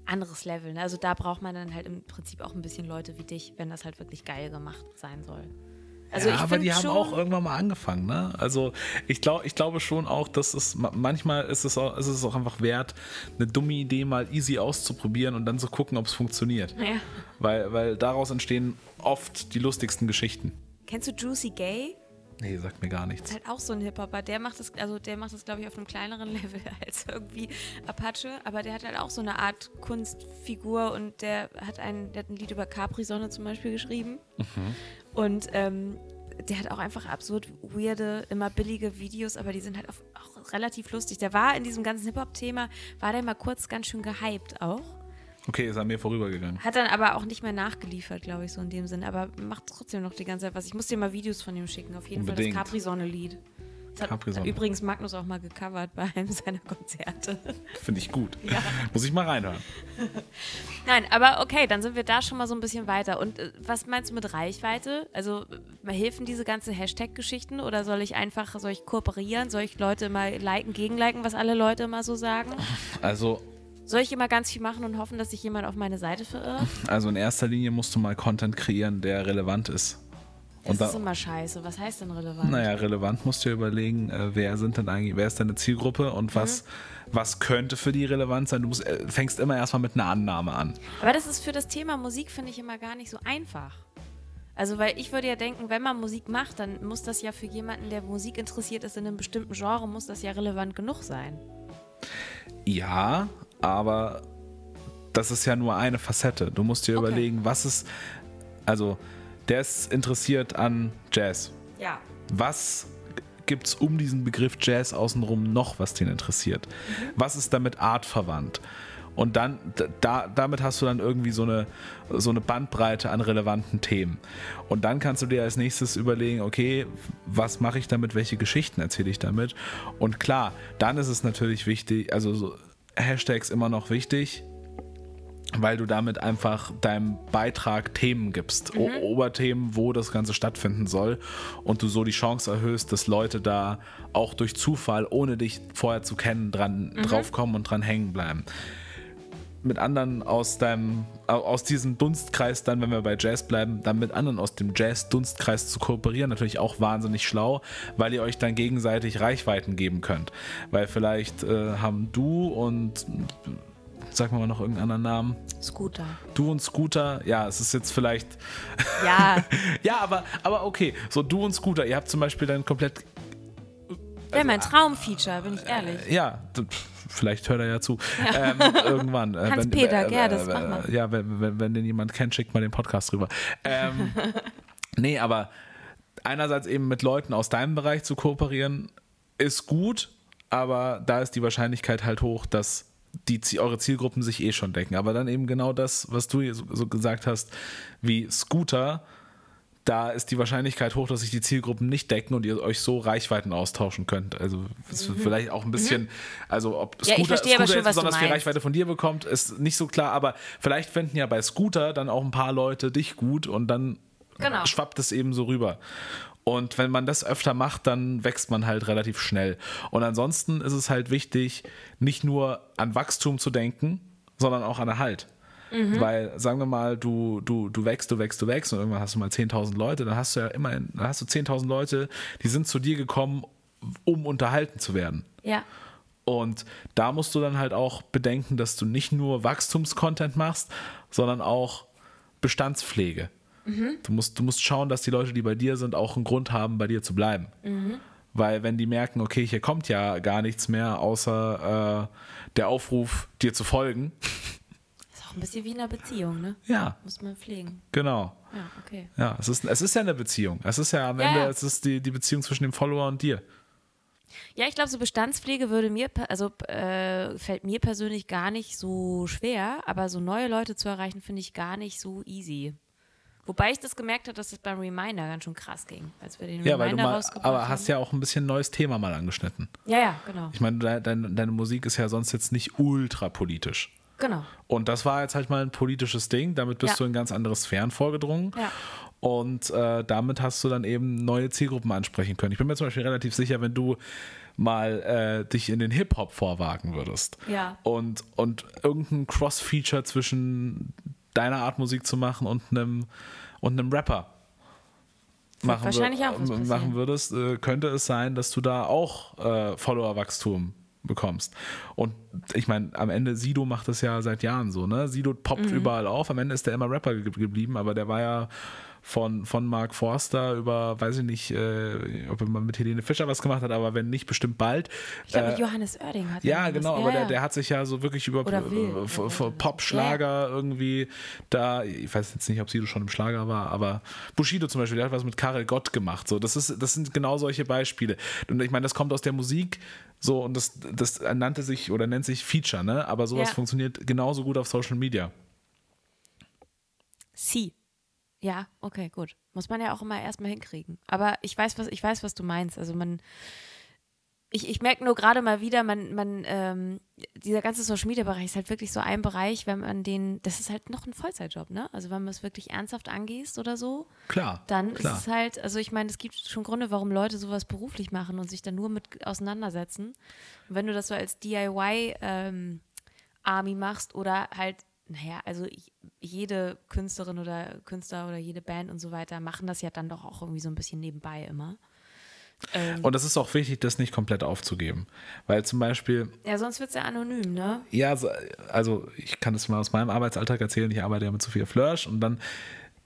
anderes Level. Ne? Also da braucht man dann halt im Prinzip auch ein bisschen Leute wie dich, wenn das halt wirklich geil gemacht sein soll. Also ja, aber die haben auch irgendwann mal angefangen, ne? Also ich glaube, ich glaube schon auch, dass es manchmal ist es, auch, ist es auch einfach wert, eine dumme Idee mal easy auszuprobieren und dann zu gucken, ob es funktioniert. Ja. Weil, weil daraus entstehen oft die lustigsten Geschichten. Kennst du Juicy Gay? Nee, sagt mir gar nichts. Halt auch so ein Hip-Hopper. Der macht das, also der macht das, glaube ich, auf einem kleineren Level als irgendwie Apache. Aber der hat halt auch so eine Art Kunstfigur und der hat ein, der hat ein Lied über Capri-Sonne zum Beispiel geschrieben. Mhm. Und ähm, der hat auch einfach absurd weirde, immer billige Videos, aber die sind halt auch, auch relativ lustig. Der war in diesem ganzen Hip-Hop-Thema, war der mal kurz ganz schön gehypt auch. Okay, ist an mir vorübergegangen. Hat dann aber auch nicht mehr nachgeliefert, glaube ich, so in dem Sinn. Aber macht trotzdem noch die ganze Zeit was. Ich muss dir mal Videos von ihm schicken. Auf jeden Unbedingt. Fall das Capri-Sonne-Lied. Das hat übrigens Magnus auch mal gecovert bei einem seiner Konzerte. Finde ich gut. Ja. Muss ich mal reinhören. Nein, aber okay, dann sind wir da schon mal so ein bisschen weiter. Und äh, was meinst du mit Reichweite? Also äh, helfen diese ganzen Hashtag-Geschichten oder soll ich einfach, soll ich kooperieren? Soll ich Leute immer liken, gegenliken, was alle Leute immer so sagen? Also soll ich immer ganz viel machen und hoffen, dass sich jemand auf meine Seite verirrt? Also in erster Linie musst du mal Content kreieren, der relevant ist. Das und ist da, immer scheiße. Was heißt denn relevant? Naja, relevant musst du dir überlegen, äh, wer sind denn eigentlich, wer ist deine Zielgruppe und was, mhm. was könnte für die relevant sein. Du musst, äh, fängst immer erstmal mit einer Annahme an. Aber das ist für das Thema Musik, finde ich, immer gar nicht so einfach. Also, weil ich würde ja denken, wenn man Musik macht, dann muss das ja für jemanden, der Musik interessiert ist in einem bestimmten Genre, muss das ja relevant genug sein. Ja, aber das ist ja nur eine Facette. Du musst dir okay. überlegen, was ist, also der ist interessiert an Jazz. Ja. Was gibt es um diesen Begriff Jazz außenrum noch, was den interessiert? Mhm. Was ist damit artverwandt? Und dann, da, damit hast du dann irgendwie so eine, so eine Bandbreite an relevanten Themen. Und dann kannst du dir als nächstes überlegen, okay, was mache ich damit, welche Geschichten erzähle ich damit? Und klar, dann ist es natürlich wichtig, also so, Hashtags immer noch wichtig, weil du damit einfach deinem Beitrag Themen gibst, mhm. Oberthemen, wo das Ganze stattfinden soll und du so die Chance erhöhst, dass Leute da auch durch Zufall, ohne dich vorher zu kennen, dran mhm. draufkommen und dran hängen bleiben. Mit anderen aus deinem, aus diesem Dunstkreis, dann, wenn wir bei Jazz bleiben, dann mit anderen aus dem Jazz-Dunstkreis zu kooperieren, natürlich auch wahnsinnig schlau, weil ihr euch dann gegenseitig Reichweiten geben könnt. Weil vielleicht äh, haben du und Sag mal noch irgendeinen anderen Namen. Scooter. Du und Scooter, ja, es ist jetzt vielleicht. Ja. ja, aber, aber okay. So, du und Scooter, ihr habt zum Beispiel dann komplett. Wäre mein Traumfeature, bin ich ehrlich. Äh, ja, vielleicht hört er ja zu. Ja. Ähm, irgendwann. Äh, Hans-Peter, äh, Gerdes, äh, mach mal. Ja, wenn, wenn, wenn den jemand kennt, schickt mal den Podcast rüber. Ähm, nee, aber einerseits eben mit Leuten aus deinem Bereich zu kooperieren, ist gut, aber da ist die Wahrscheinlichkeit halt hoch, dass die eure Zielgruppen sich eh schon decken. Aber dann eben genau das, was du so, so gesagt hast, wie Scooter, da ist die Wahrscheinlichkeit hoch, dass sich die Zielgruppen nicht decken und ihr euch so Reichweiten austauschen könnt. Also mhm. vielleicht auch ein bisschen, mhm. also ob Scooter, ja, Scooter schon, jetzt besonders viel Reichweite von dir bekommt, ist nicht so klar, aber vielleicht finden ja bei Scooter dann auch ein paar Leute dich gut und dann genau. schwappt es eben so rüber. Und wenn man das öfter macht, dann wächst man halt relativ schnell. Und ansonsten ist es halt wichtig, nicht nur an Wachstum zu denken, sondern auch an Erhalt. Mhm. Weil, sagen wir mal, du, du, du wächst, du wächst, du wächst und irgendwann hast du mal 10.000 Leute, dann hast du ja immerhin, dann hast du 10.000 Leute, die sind zu dir gekommen, um unterhalten zu werden. Ja. Und da musst du dann halt auch bedenken, dass du nicht nur Wachstumscontent machst, sondern auch Bestandspflege. Mhm. Du, musst, du musst schauen, dass die Leute, die bei dir sind, auch einen Grund haben, bei dir zu bleiben. Mhm. Weil wenn die merken, okay, hier kommt ja gar nichts mehr, außer äh, der Aufruf, dir zu folgen. Auch ein bisschen wie in einer Beziehung, ne? Ja. Muss man pflegen. Genau. Ja, okay. Ja, es ist, es ist ja eine Beziehung. Es ist ja am ja, Ende, ja. es ist die, die Beziehung zwischen dem Follower und dir. Ja, ich glaube, so Bestandspflege würde mir, also äh, fällt mir persönlich gar nicht so schwer, aber so neue Leute zu erreichen, finde ich gar nicht so easy. Wobei ich das gemerkt habe, dass es beim Reminder ganz schön krass ging, als wir den ja, Reminder weil du mal, Aber hast ja auch ein bisschen neues Thema mal angeschnitten. Ja, ja, genau. Ich meine, de, de, deine Musik ist ja sonst jetzt nicht ultra politisch. Genau. Und das war jetzt halt mal ein politisches Ding. Damit bist ja. du in ganz andere Sphären vorgedrungen. Ja. Und äh, damit hast du dann eben neue Zielgruppen ansprechen können. Ich bin mir zum Beispiel relativ sicher, wenn du mal äh, dich in den Hip-Hop vorwagen würdest. Ja. Und, und irgendein Cross-Feature zwischen deiner Art Musik zu machen und einem, und einem Rapper machen, wahrscheinlich auch machen würdest, äh, könnte es sein, dass du da auch äh, Follower-Wachstum bekommst. Und ich meine, am Ende, Sido macht das ja seit Jahren so, ne? Sido poppt Mhm. überall auf, am Ende ist der immer Rapper ge geblieben, aber der war ja von, von Mark Forster über, weiß ich nicht, äh, ob er mal mit Helene Fischer was gemacht hat, aber wenn nicht, bestimmt bald. Ich glaube, Äh, Johannes Oerding hat ja, was. genau, Ja, aber Der, ja. der hat sich ja so wirklich über äh, f- Ja, Pop-Schlager irgendwie da, ich weiß jetzt nicht, ob Sido schon im Schlager war, aber Bushido zum Beispiel, der hat was mit Karel Gott gemacht. So, das, ist, das sind genau solche Beispiele. Und ich meine, das kommt aus der Musik so und das, das nannte sich oder nennt sich Feature, ne? Aber sowas Ja. funktioniert genauso gut auf Social Media. Sie. Ja, okay, gut. Muss man ja auch immer erstmal hinkriegen. Aber ich weiß, was, ich weiß, was du meinst. Also man, ich, ich merke nur gerade mal wieder, man, man, ähm, dieser ganze Social Media Bereich ist halt wirklich so ein Bereich, wenn man den, das ist halt noch ein Vollzeitjob, ne? Also wenn man es wirklich ernsthaft angehst oder so, Klar. dann klar. ist es halt, also ich meine, es gibt schon Gründe, warum Leute sowas beruflich machen und sich dann nur mit auseinandersetzen. Und wenn du das so als DIY ähm, Army machst oder halt, naja, also jede Künstlerin oder Künstler oder jede Band und so weiter machen das ja dann doch auch irgendwie so ein bisschen nebenbei immer. Ähm, Und es ist auch wichtig, das nicht komplett aufzugeben. Weil zum Beispiel, ja, sonst wird es ja anonym, ne? Ja, so- also ich kann das mal aus meinem Arbeitsalltag erzählen. Ich arbeite ja mit Sophia Flörsch und dann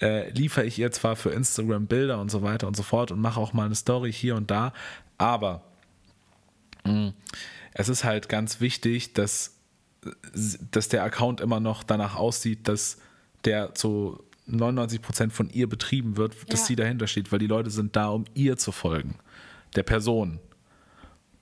äh, liefere ich ihr zwar für Instagram Bilder und so weiter und so fort und mache auch mal eine Story hier und da, aber mh, es ist halt ganz wichtig, dass, dass der Account immer noch danach aussieht, dass der zu 99% von ihr betrieben wird, dass Ja. sie dahinter steht, weil die Leute sind da, um ihr zu folgen, der Person.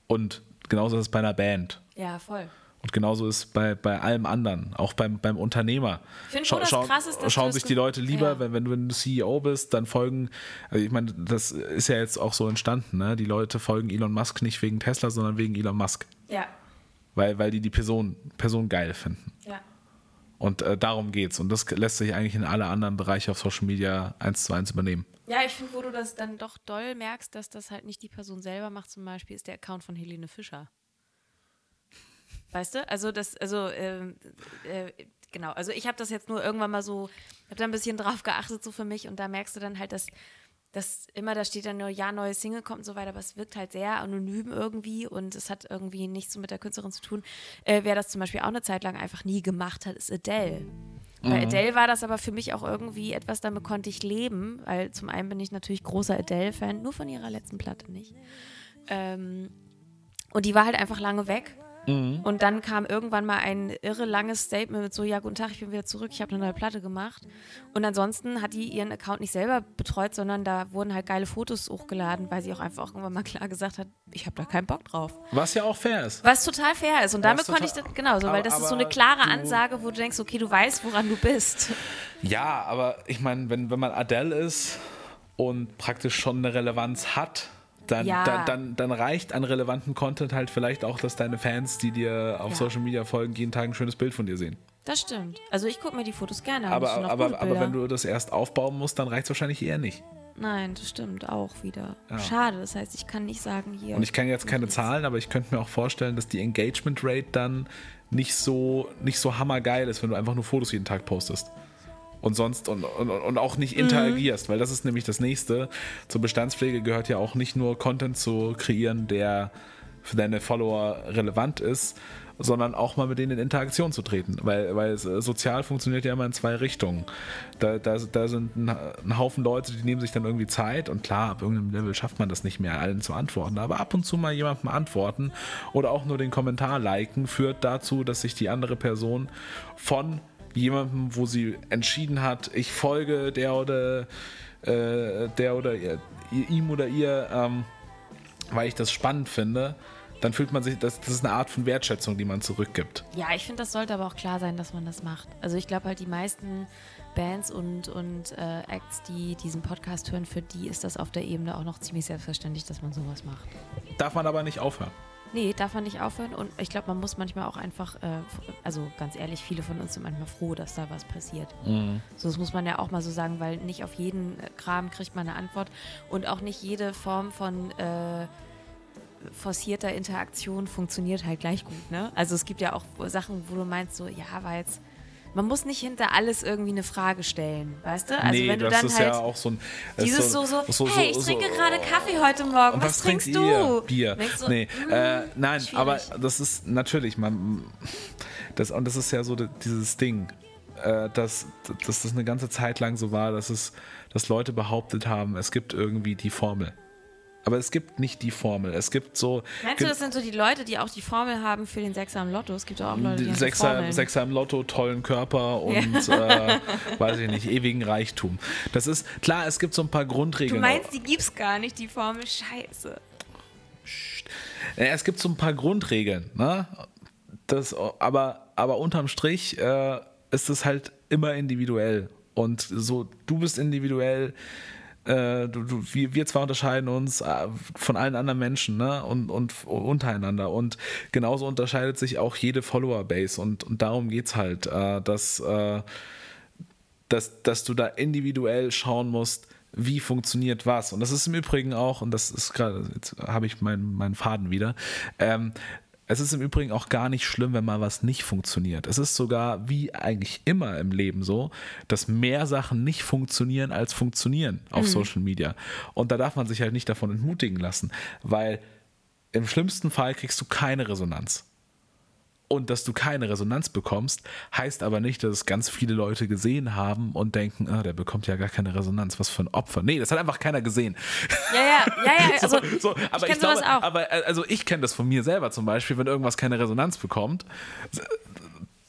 Und genauso ist es bei einer Band. Ja, voll. Und genauso ist es bei, bei allem anderen, auch beim, beim Unternehmer. Ich finde schon, das krass ist, dass schauen sich die Leute lieber, Ja. wenn, wenn, du- wenn du CEO bist, dann folgen, also ich meine, das ist ja jetzt auch so entstanden, ne? Die Leute folgen Elon Musk nicht wegen Tesla, sondern wegen Elon Musk. Ja, Weil, weil die die Person, Person geil finden. ja. Und äh, darum geht's. Und das lässt sich eigentlich in alle anderen Bereiche auf Social Media eins zu eins übernehmen. Ja, ich finde, wo du das dann doch doll merkst, dass das halt nicht die Person selber macht, zum Beispiel, ist der Account von Helene Fischer. Weißt du? Also das, also ähm, äh, genau. Also ich habe das jetzt nur irgendwann mal so, habe da ein bisschen drauf geachtet so für mich und da merkst du dann halt, dass dass immer da steht dann nur ja neue Single kommt und so weiter, aber es wirkt halt sehr anonym irgendwie und es hat irgendwie nichts so mit der Künstlerin zu tun. Äh, wer das zum Beispiel auch eine Zeit lang einfach nie gemacht hat, ist Adele. Bei Adele war das aber für mich auch irgendwie etwas, damit konnte ich leben, weil zum einen bin ich natürlich großer Adele-Fan, nur von ihrer letzten Platte nicht. Ähm, und die war halt einfach lange weg. Und dann kam irgendwann mal ein irre langes Statement mit so, ja, guten Tag, ich bin wieder zurück, ich habe eine neue Platte gemacht. Und ansonsten hat die ihren Account nicht selber betreut, sondern da wurden halt geile Fotos hochgeladen, weil sie auch einfach irgendwann mal klar gesagt hat, ich habe da keinen Bock drauf. Was ja auch fair ist. Was total fair ist. Und damit konnte ich das, genau, so, weil das ist so eine klare Ansage, wo du denkst, okay, du weißt, woran du bist. Ja, aber ich meine, wenn, wenn man Adele ist und praktisch schon eine Relevanz hat, dann, Ja. dann, dann, dann reicht an relevanten Content halt vielleicht auch, dass deine Fans, die dir auf Ja. Social Media folgen, jeden Tag ein schönes Bild von dir sehen. Das stimmt. Also ich gucke mir die Fotos gerne an. Aber, aber, aber wenn du das erst aufbauen musst, dann reicht es wahrscheinlich eher nicht. Nein, das stimmt auch wieder. Ja. Schade, das heißt, ich kann nicht sagen, hier. Und ich kenne jetzt keine Zahlen, aber ich könnte mir auch vorstellen, dass die Engagement Rate dann nicht so, nicht so hammergeil ist, wenn du einfach nur Fotos jeden Tag postest. Und sonst und, und, und auch nicht interagierst, weil das ist nämlich das nächste. Zur Bestandspflege gehört ja auch nicht nur Content zu kreieren, der für deine Follower relevant ist, sondern auch mal mit denen in Interaktion zu treten. Weil, weil es, äh, sozial funktioniert ja immer in zwei Richtungen. Da, da, da sind ein, ein Haufen Leute, die nehmen sich dann irgendwie Zeit und klar, ab irgendeinem Level schafft man das nicht mehr, allen zu antworten. Aber ab und zu mal jemandem antworten oder auch nur den Kommentar liken, führt dazu, dass sich die andere Person von jemandem, wo sie entschieden hat, ich folge der oder äh, der oder ihr, ihm oder ihr, ähm, weil ich das spannend finde, dann fühlt man sich, das, das ist eine Art von Wertschätzung, die man zurückgibt. Ja, ich finde, das sollte aber auch klar sein, dass man das macht. Also ich glaube halt, die meisten Bands und, und äh, Acts, die diesen Podcast hören, für die ist das auf der Ebene auch noch ziemlich selbstverständlich, dass man sowas macht. Darf man aber nicht aufhören. Nee, darf man nicht aufhören und ich glaube, man muss manchmal auch einfach, äh, also ganz ehrlich, viele von uns sind manchmal froh, dass da was passiert. So, das muss man ja auch mal so sagen, weil nicht auf jeden äh, Kram kriegt man eine Antwort und auch nicht jede Form von, äh, forcierter Interaktion funktioniert halt gleich gut, ne? Also es gibt ja auch Sachen, wo du meinst, so, ja, war jetzt man muss nicht hinter alles irgendwie eine Frage stellen, weißt du? Also nee, wenn du das dann ist halt ja auch so ein dieses so, so, so, hey, ich trinke gerade Kaffee heute Morgen, was, was, trinkst du? Ihr? Bier. nee, mm, äh, nein, schwierig. aber das ist natürlich, man, das und das ist ja so dieses Ding, äh, dass, dass das eine ganze Zeit lang so war, dass es, dass Leute behauptet haben, es gibt irgendwie die Formel. Aber es gibt nicht die Formel. Es gibt so. Meinst du, das sind so die Leute, die auch die Formel haben für den Sechser im Lotto? Es gibt auch Leute, die Sechser, haben Sechser im Lotto, tollen Körper und ja. äh, weiß ich nicht, ewigen Reichtum. Das ist klar, es gibt so ein paar Grundregeln. Du meinst, die gibt's gar nicht, die Formel? Scheiße. Es gibt so ein paar Grundregeln, ne? Das, aber, aber unterm Strich äh, ist es halt immer individuell. Und so, du bist individuell, äh, du, du, wir, wir zwei unterscheiden uns äh, von allen anderen Menschen ne? und, und untereinander. Und genauso unterscheidet sich auch jede Follower-Base. Und, und darum geht es halt, äh, dass, äh, dass, dass du da individuell schauen musst, wie funktioniert was. Und das ist im Übrigen auch, und das ist gerade, jetzt habe ich meinen, meinen Faden wieder, ähm, es ist im Übrigen auch gar nicht schlimm, wenn mal was nicht funktioniert. Es ist sogar wie eigentlich immer im Leben so, dass mehr Sachen nicht funktionieren als funktionieren auf mhm. Social Media. Und da darf man sich halt nicht davon entmutigen lassen, weil im schlimmsten Fall kriegst du keine Resonanz und dass du keine Resonanz bekommst, heißt aber nicht, dass es ganz viele Leute gesehen haben und denken, ah, der bekommt ja gar keine Resonanz, was für ein Opfer. Nee, das hat einfach keiner gesehen. Ja, ja, ja, ja. Also, so, so, aber ich, ich glaube, auch. aber äh, also ich kenne das von mir selber zum Beispiel, wenn irgendwas keine Resonanz bekommt,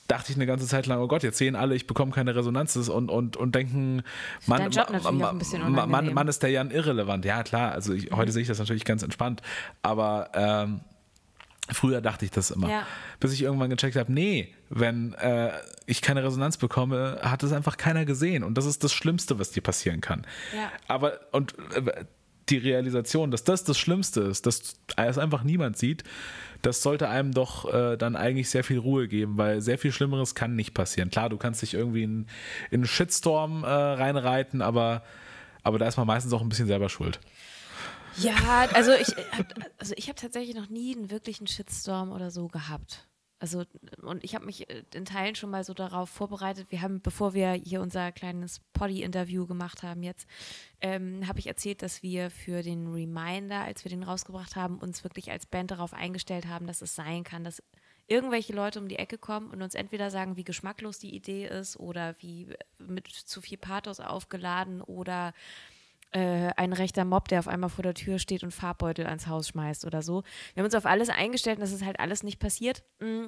dachte ich eine ganze Zeit lang, oh Gott, jetzt sehen alle, ich bekomme keine Resonanz und, und, und denken, man, man, man, man, ist der Jan irrelevant. Ja, klar, also ich, heute sehe ich das natürlich ganz entspannt, aber ähm, Früher dachte ich das immer. Ja. Bis ich irgendwann gecheckt habe, nee, wenn äh, ich keine Resonanz bekomme, hat es einfach keiner gesehen. Und das ist das Schlimmste, was dir passieren kann. Ja. Aber, und äh, die Realisation, dass das das Schlimmste ist, dass es einfach niemand sieht, das sollte einem doch äh, dann eigentlich sehr viel Ruhe geben, weil sehr viel Schlimmeres kann nicht passieren. Klar, du kannst dich irgendwie in, in einen Shitstorm äh, reinreiten, aber, aber da ist man meistens auch ein bisschen selber schuld. Ja, also ich also ich habe tatsächlich noch nie einen wirklichen Shitstorm oder so gehabt. Also, und ich habe mich äh, in Teilen schon mal so darauf vorbereitet. Wir haben, bevor wir hier unser kleines Poddy-Interview gemacht haben jetzt, ähm, habe ich erzählt, dass wir für den Reminder, als wir den rausgebracht haben, uns wirklich als Band darauf eingestellt haben, dass es sein kann, dass irgendwelche Leute um die Ecke kommen und uns entweder sagen, wie geschmacklos die Idee ist oder wie äh, mit zu viel Pathos aufgeladen oder äh, ein rechter Mob, der auf einmal vor der Tür steht und Farbbeutel ans Haus schmeißt oder so. Wir haben uns auf alles eingestellt und das ist halt alles nicht passiert. Mm.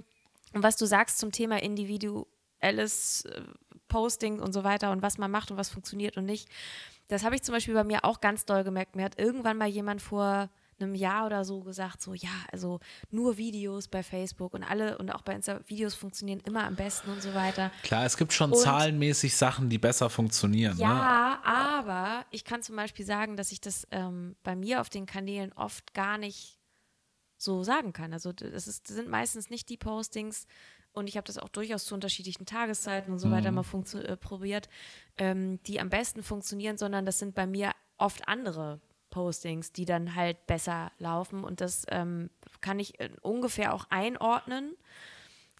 Und was du sagst zum Thema individuelles äh, Posting und so weiter und was man macht und was funktioniert und nicht, das habe ich zum Beispiel bei mir auch ganz doll gemerkt. Mir hat irgendwann mal jemand vor einem Jahr oder so gesagt, so ja, also nur Videos bei Facebook und alle und auch bei Insta Videos funktionieren immer am besten und so weiter. Klar, es gibt schon und, zahlenmäßig Sachen, die besser funktionieren. Ja, ne? aber ich kann zum Beispiel sagen, dass ich das ähm, bei mir auf den Kanälen oft gar nicht so sagen kann. Also das, ist, sind meistens nicht die Postings, und ich habe das auch durchaus zu unterschiedlichen Tageszeiten und so weiter mhm. mal äh, probiert, ähm, die am besten funktionieren, sondern das sind bei mir oft andere Postings, die dann halt besser laufen. Und das ähm, kann ich äh, ungefähr auch einordnen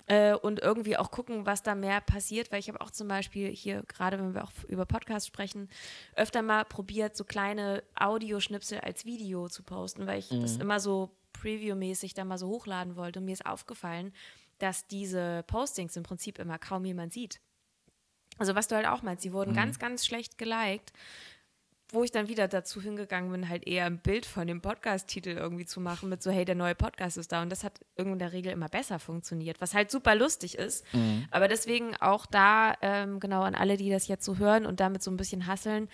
äh, und irgendwie auch gucken, was da mehr passiert, weil ich habe auch zum Beispiel hier, gerade wenn wir auch über Podcasts sprechen, öfter mal probiert, so kleine Audioschnipsel als Video zu posten, weil ich mhm. das immer so Preview-mäßig dann mal so hochladen wollte. Und mir ist aufgefallen, dass diese Postings im Prinzip immer kaum jemand sieht. Also was du halt auch meinst, sie wurden mhm. ganz, ganz schlecht geliked wo ich dann wieder dazu hingegangen bin, halt eher ein Bild von dem Podcast-Titel irgendwie zu machen, mit so, hey, der neue Podcast ist da. Und das hat in der Regel immer besser funktioniert, was halt super lustig ist. Mhm. Aber deswegen auch da, ähm, genau an alle, die das jetzt so hören und damit so ein bisschen hasseln,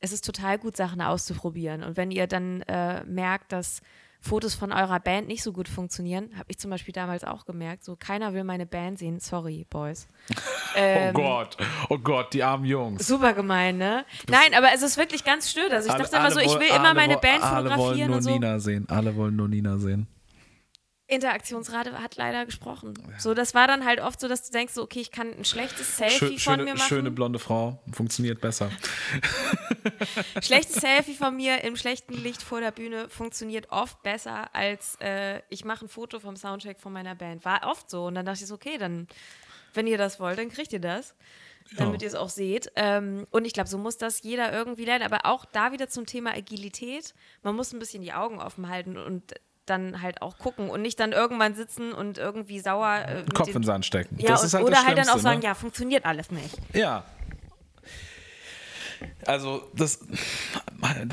es ist total gut, Sachen auszuprobieren. Und wenn ihr dann äh, merkt, dass Fotos von eurer Band nicht so gut funktionieren, habe ich zum Beispiel damals auch gemerkt. So, keiner will meine Band sehen. Sorry, Boys. Oh ähm, oh Gott, oh Gott, die armen Jungs. Super gemein, ne? Nein, aber es ist wirklich ganz stört. Also ich alle, dachte immer so, ich will immer meine Band fotografieren alle wollen nur und so. Nina sehen. Alle wollen nur Nina sehen. Interaktionsrate hat leider gesprochen. So, das war dann halt oft so, dass du denkst, so, okay, ich kann ein schlechtes Selfie Schö von schöne, mir machen. schöne blonde Frau, funktioniert besser. Schlechtes Selfie von mir im schlechten Licht vor der Bühne funktioniert oft besser, als äh, ich mache ein Foto vom Soundcheck von meiner Band. War oft so. Und dann dachte ich so, okay, dann, wenn ihr das wollt, dann kriegt ihr das. Damit ihr es auch seht. Ähm, und ich glaube, so muss das jeder irgendwie lernen. Aber auch da wieder zum Thema Agilität. Man muss ein bisschen die Augen offen halten und dann halt auch gucken und nicht dann irgendwann sitzen und irgendwie sauer äh, Kopf in den Sand stecken. ja, das ist halt oder halt dann auch sagen, ne? ja, funktioniert alles nicht. Ja. Also, das,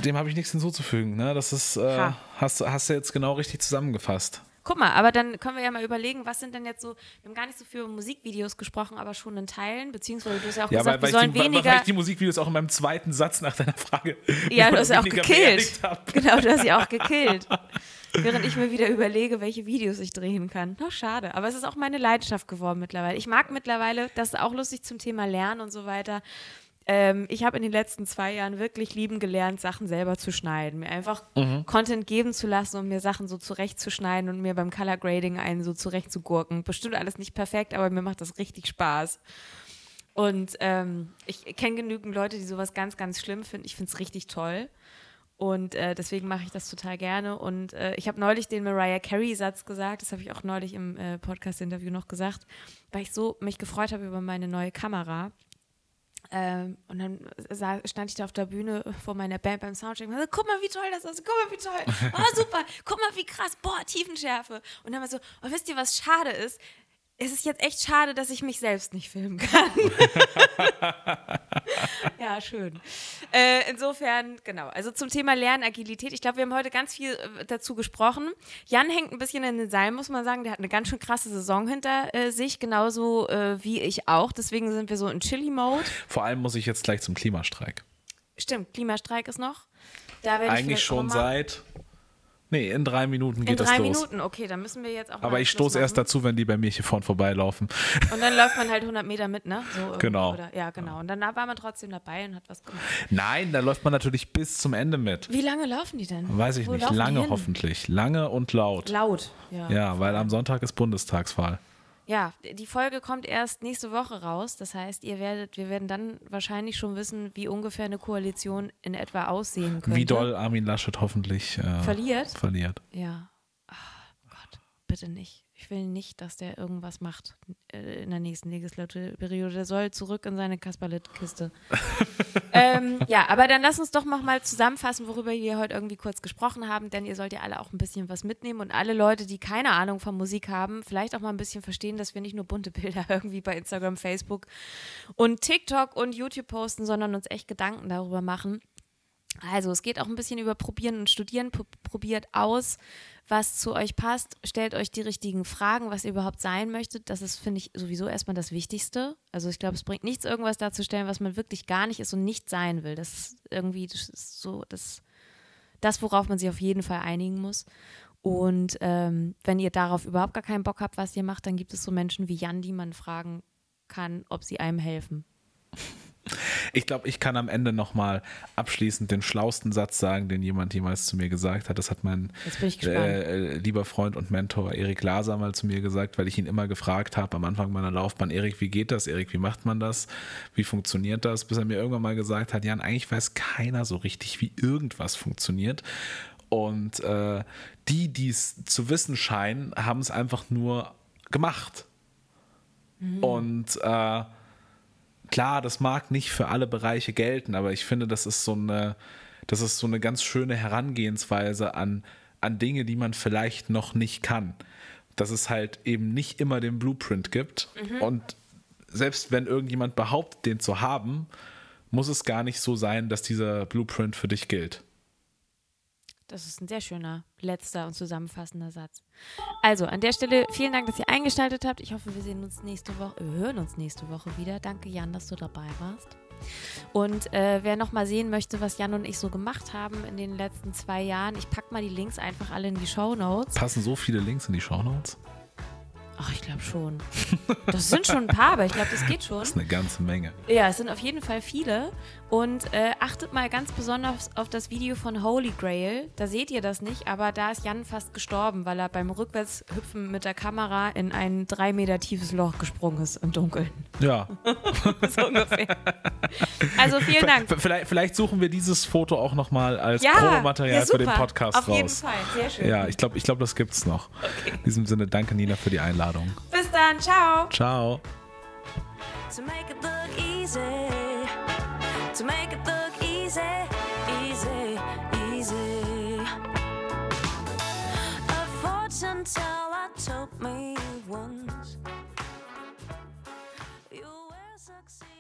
dem habe ich nichts hinzuzufügen. Ne? Das ist, äh, Ha. hast, hast du jetzt genau richtig zusammengefasst. Guck mal, aber dann können wir ja mal überlegen, was sind denn jetzt so, wir haben gar nicht so viel über Musikvideos gesprochen, aber schon in Teilen, beziehungsweise du hast ja auch Ja, gesagt, weil, weil, wir sollen die, weil, weniger. weil ich die Musikvideos auch in meinem zweiten Satz nach deiner Frage ja, du hast ja auch gekillt. Genau, du hast ja auch gekillt. Während ich mir wieder überlege, welche Videos ich drehen kann. Na, schade. Aber es ist auch meine Leidenschaft geworden mittlerweile. Ich mag mittlerweile, das ist auch lustig zum Thema Lernen und so weiter. Ähm, ich habe in den letzten zwei Jahren wirklich lieben gelernt, Sachen selber zu schneiden. Mir einfach Mhm. Content geben zu lassen und mir Sachen so zurechtzuschneiden und mir beim Color Grading einen so zurechtzugurken. Bestimmt alles nicht perfekt, aber mir macht das richtig Spaß. Und ähm, ich kenne genügend Leute, die sowas ganz, ganz schlimm finden. Ich finde es richtig toll. Und äh, deswegen mache ich das total gerne. Und äh, ich habe neulich den Mariah Carey-Satz gesagt, das habe ich auch neulich im äh, Podcast-Interview noch gesagt, weil ich so mich gefreut habe über meine neue Kamera. Ähm, und dann sah, stand ich da auf der Bühne vor meiner Band beim Soundcheck und so, guck mal, wie toll das ist, guck mal, wie toll, oh, super, guck mal, wie krass, boah, Tiefenschärfe. Und dann war so, oh, wisst ihr, was schade ist? Es ist jetzt echt schade, dass ich mich selbst nicht filmen kann. ja, schön. Äh, insofern, genau. Also zum Thema Lernagilität. Ich glaube, wir haben heute ganz viel äh, dazu gesprochen. Jan hängt ein bisschen in den Seilen, muss man sagen. Der hat eine ganz schön krasse Saison hinter äh, sich, genauso äh, wie ich auch. Deswegen sind wir so in Chili-Mode. Vor allem muss ich jetzt gleich zum Klimastreik. Stimmt, Klimastreik ist noch. Da werde ich Eigentlich vielleicht schon seit. Nee, in drei Minuten In geht das drei los. Minuten, okay, dann müssen wir jetzt auch mal Aber ich stoße erst dazu, wenn die bei mir hier vorne vorbeilaufen. Und dann läuft man halt 100 Meter mit, ne? So Genau. Oder, ja, genau. Und dann war man trotzdem dabei und hat was gemacht. Nein, da läuft man natürlich bis zum Ende mit. Wie lange laufen die denn? Weiß ich Wo nicht. Lange hoffentlich. Lange und laut. Laut, ja. Ja, weil am Sonntag ist Bundestagswahl. Ja, die Folge kommt erst nächste Woche raus. Das heißt, ihr werdet, wir werden dann wahrscheinlich schon wissen, wie ungefähr eine Koalition in etwa aussehen könnte. Wie doll Armin Laschet hoffentlich äh, Verliert? verliert. Ja. Ach Gott, bitte nicht. Ich will nicht, dass der irgendwas macht äh, in der nächsten Legislaturperiode. Der soll zurück in seine Kasperlet-Kiste. ähm, ja, aber dann lass uns doch noch mal zusammenfassen, worüber wir heute irgendwie kurz gesprochen haben, denn ihr sollt ja alle auch ein bisschen was mitnehmen und alle Leute, die keine Ahnung von Musik haben, vielleicht auch mal ein bisschen verstehen, dass wir nicht nur bunte Bilder irgendwie bei Instagram, Facebook und TikTok und YouTube posten, sondern uns echt Gedanken darüber machen. Also, es geht auch ein bisschen über Probieren und Studieren. Probiert aus, was zu euch passt. Stellt euch die richtigen Fragen, was ihr überhaupt sein möchtet. Das ist, finde ich, sowieso erstmal das Wichtigste. Also, ich glaube, es bringt nichts, irgendwas darzustellen, was man wirklich gar nicht ist und nicht sein will. Das ist irgendwie das ist so das, das, worauf man sich auf jeden Fall einigen muss. Und ähm, wenn ihr darauf überhaupt gar keinen Bock habt, was ihr macht, dann gibt es so Menschen wie Jan, die man fragen kann, ob sie einem helfen. Ich glaube, ich kann am Ende nochmal abschließend den schlausten Satz sagen, den jemand jemals zu mir gesagt hat. Das hat mein gespannt. äh, lieber Freund und Mentor Erik Laser mal zu mir gesagt, weil ich ihn immer gefragt habe am Anfang meiner Laufbahn, Erik, wie geht das? Erik, wie macht man das? Wie funktioniert das? Bis er mir irgendwann mal gesagt hat, Jan, eigentlich weiß keiner so richtig, wie irgendwas funktioniert. Und äh, die, die es zu wissen scheinen, haben es einfach nur gemacht. Und äh, klar, das mag nicht für alle Bereiche gelten, aber ich finde, das ist so eine, das ist so eine ganz schöne Herangehensweise an, an Dinge, die man vielleicht noch nicht kann. Dass es halt eben nicht immer den Blueprint gibt. Und selbst wenn irgendjemand behauptet, den zu haben, muss es gar nicht so sein, dass dieser Blueprint für dich gilt. Das ist ein sehr schöner letzter und zusammenfassender Satz. Also, an der Stelle vielen Dank, dass ihr eingeschaltet habt. Ich hoffe, wir sehen uns nächste Woche, wir hören uns nächste Woche wieder. Danke, Jan, dass du dabei warst. Und äh, wer noch mal sehen möchte, was Jan und ich so gemacht haben in den letzten zwei Jahren, ich packe mal die Links einfach alle in die Show Notes. Passen so viele Links in die Shownotes? Ach, ich glaube schon. Das sind schon ein paar, aber ich glaube, das geht schon. Das ist eine ganze Menge. Ja, es sind auf jeden Fall viele. Und äh, achtet mal ganz besonders auf das Video von Holy Grail. Da seht ihr das nicht, aber da ist Jan fast gestorben, weil er beim Rückwärtshüpfen mit der Kamera in ein drei Meter tiefes Loch gesprungen ist im Dunkeln. Ja. so ungefähr. Also vielen Dank. Vielleicht, vielleicht suchen wir dieses Foto auch nochmal als ja, Promomaterial ja, für den Podcast auf raus. Auf jeden Fall, sehr schön. Ja, ich glaube, ich glaub, das gibt's noch. Okay. In diesem Sinne, danke Nina für die Einladung. Bis dann, ciao. Ciao. To make it look easy, to make it look easy, easy, easy. A fortune teller told me once you will succeed.